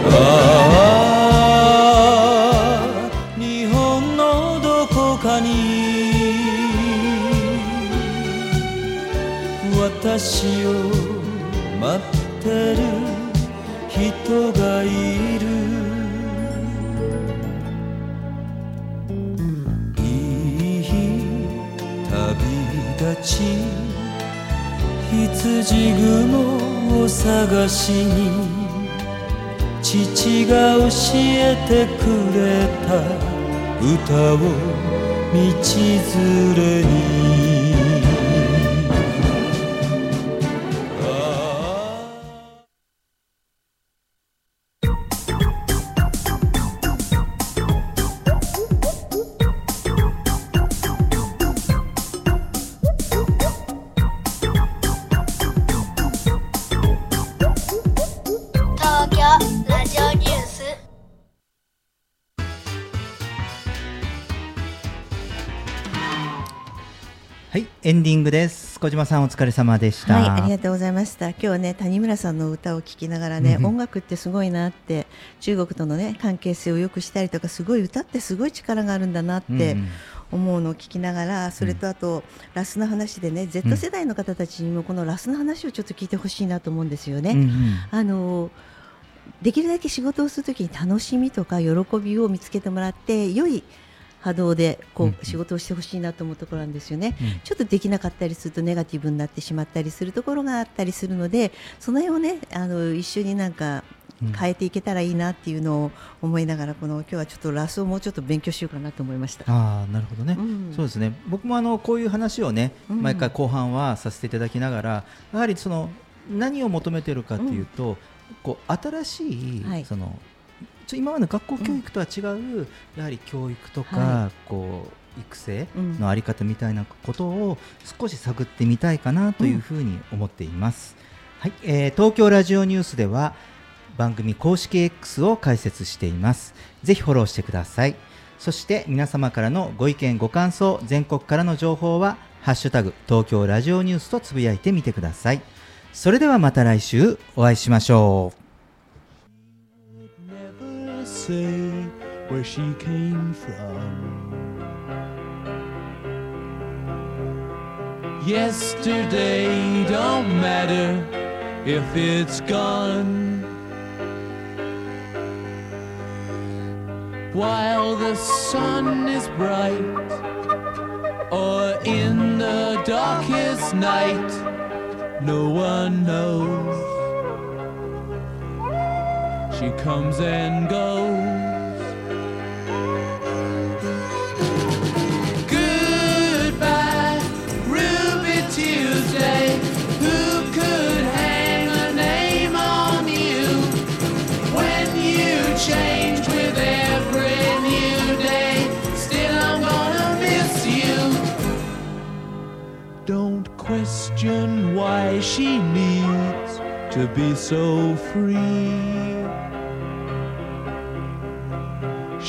ああ日本のどこかに私をち羊雲を探しに父が教えてくれた歌を道連れに。ンディングです。小島さんお疲れ様でした。はいありがとうございました。今日ね谷村さんの歌を聴きながらね、音楽ってすごいなって中国とのね関係性を良くしたりとかすごい歌ってすごい力があるんだなって、思うのを聞きながらそれとあと、ラスの話でね Z 世代の方たちにもこのラスの話をちょっと聞いてほしいなと思うんですよね。うんうん、あのできるだけ仕事をするときに楽しみとか喜びを見つけてもらって良い波動でこう仕事をしてほしいなと思うところなんですよね、うん、ちょっとできなかったりするとネガティブになってしまったりするところがあったりするのでその辺をねあの一緒になんか変えていけたらいいなっていうのを思いながらこの今日はちょっとラスをもうちょっと勉強しようかなと思いました。あなるほどね、うん、そうですね。僕もあのこういう話をね毎回後半はさせていただきながら、やはりその何を求めているかというと、うん、こう新しい、はい、その今までの学校教育とは違う、やはり教育とか、はい、こう育成の在り方みたいなことを少し探ってみたいかなというふうに思っています、はい。えー、東京ラジオニュースでは番組公式 X を開設しています。ぜひフォローしてください。そして皆様からのご意見ご感想全国からの情報はハッシュタグ東京ラジオニュースとつぶやいてみてください。それではまた来週お会いしましょう say where she came from. Yesterday don't matter if it's gone. While the sun is bright or in the darkest night, no one knows. She comes and goes. Goodbye, Ruby Tuesday. Who could hang a name on you when you change with every new day? Still, I'm gonna miss you. Don't question why she needs to be so free.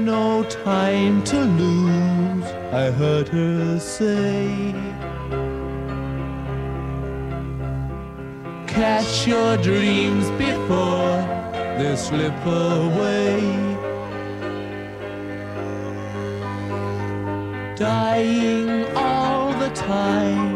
No time to lose, I heard her say. Catch your dreams before they slip away. Dying all the time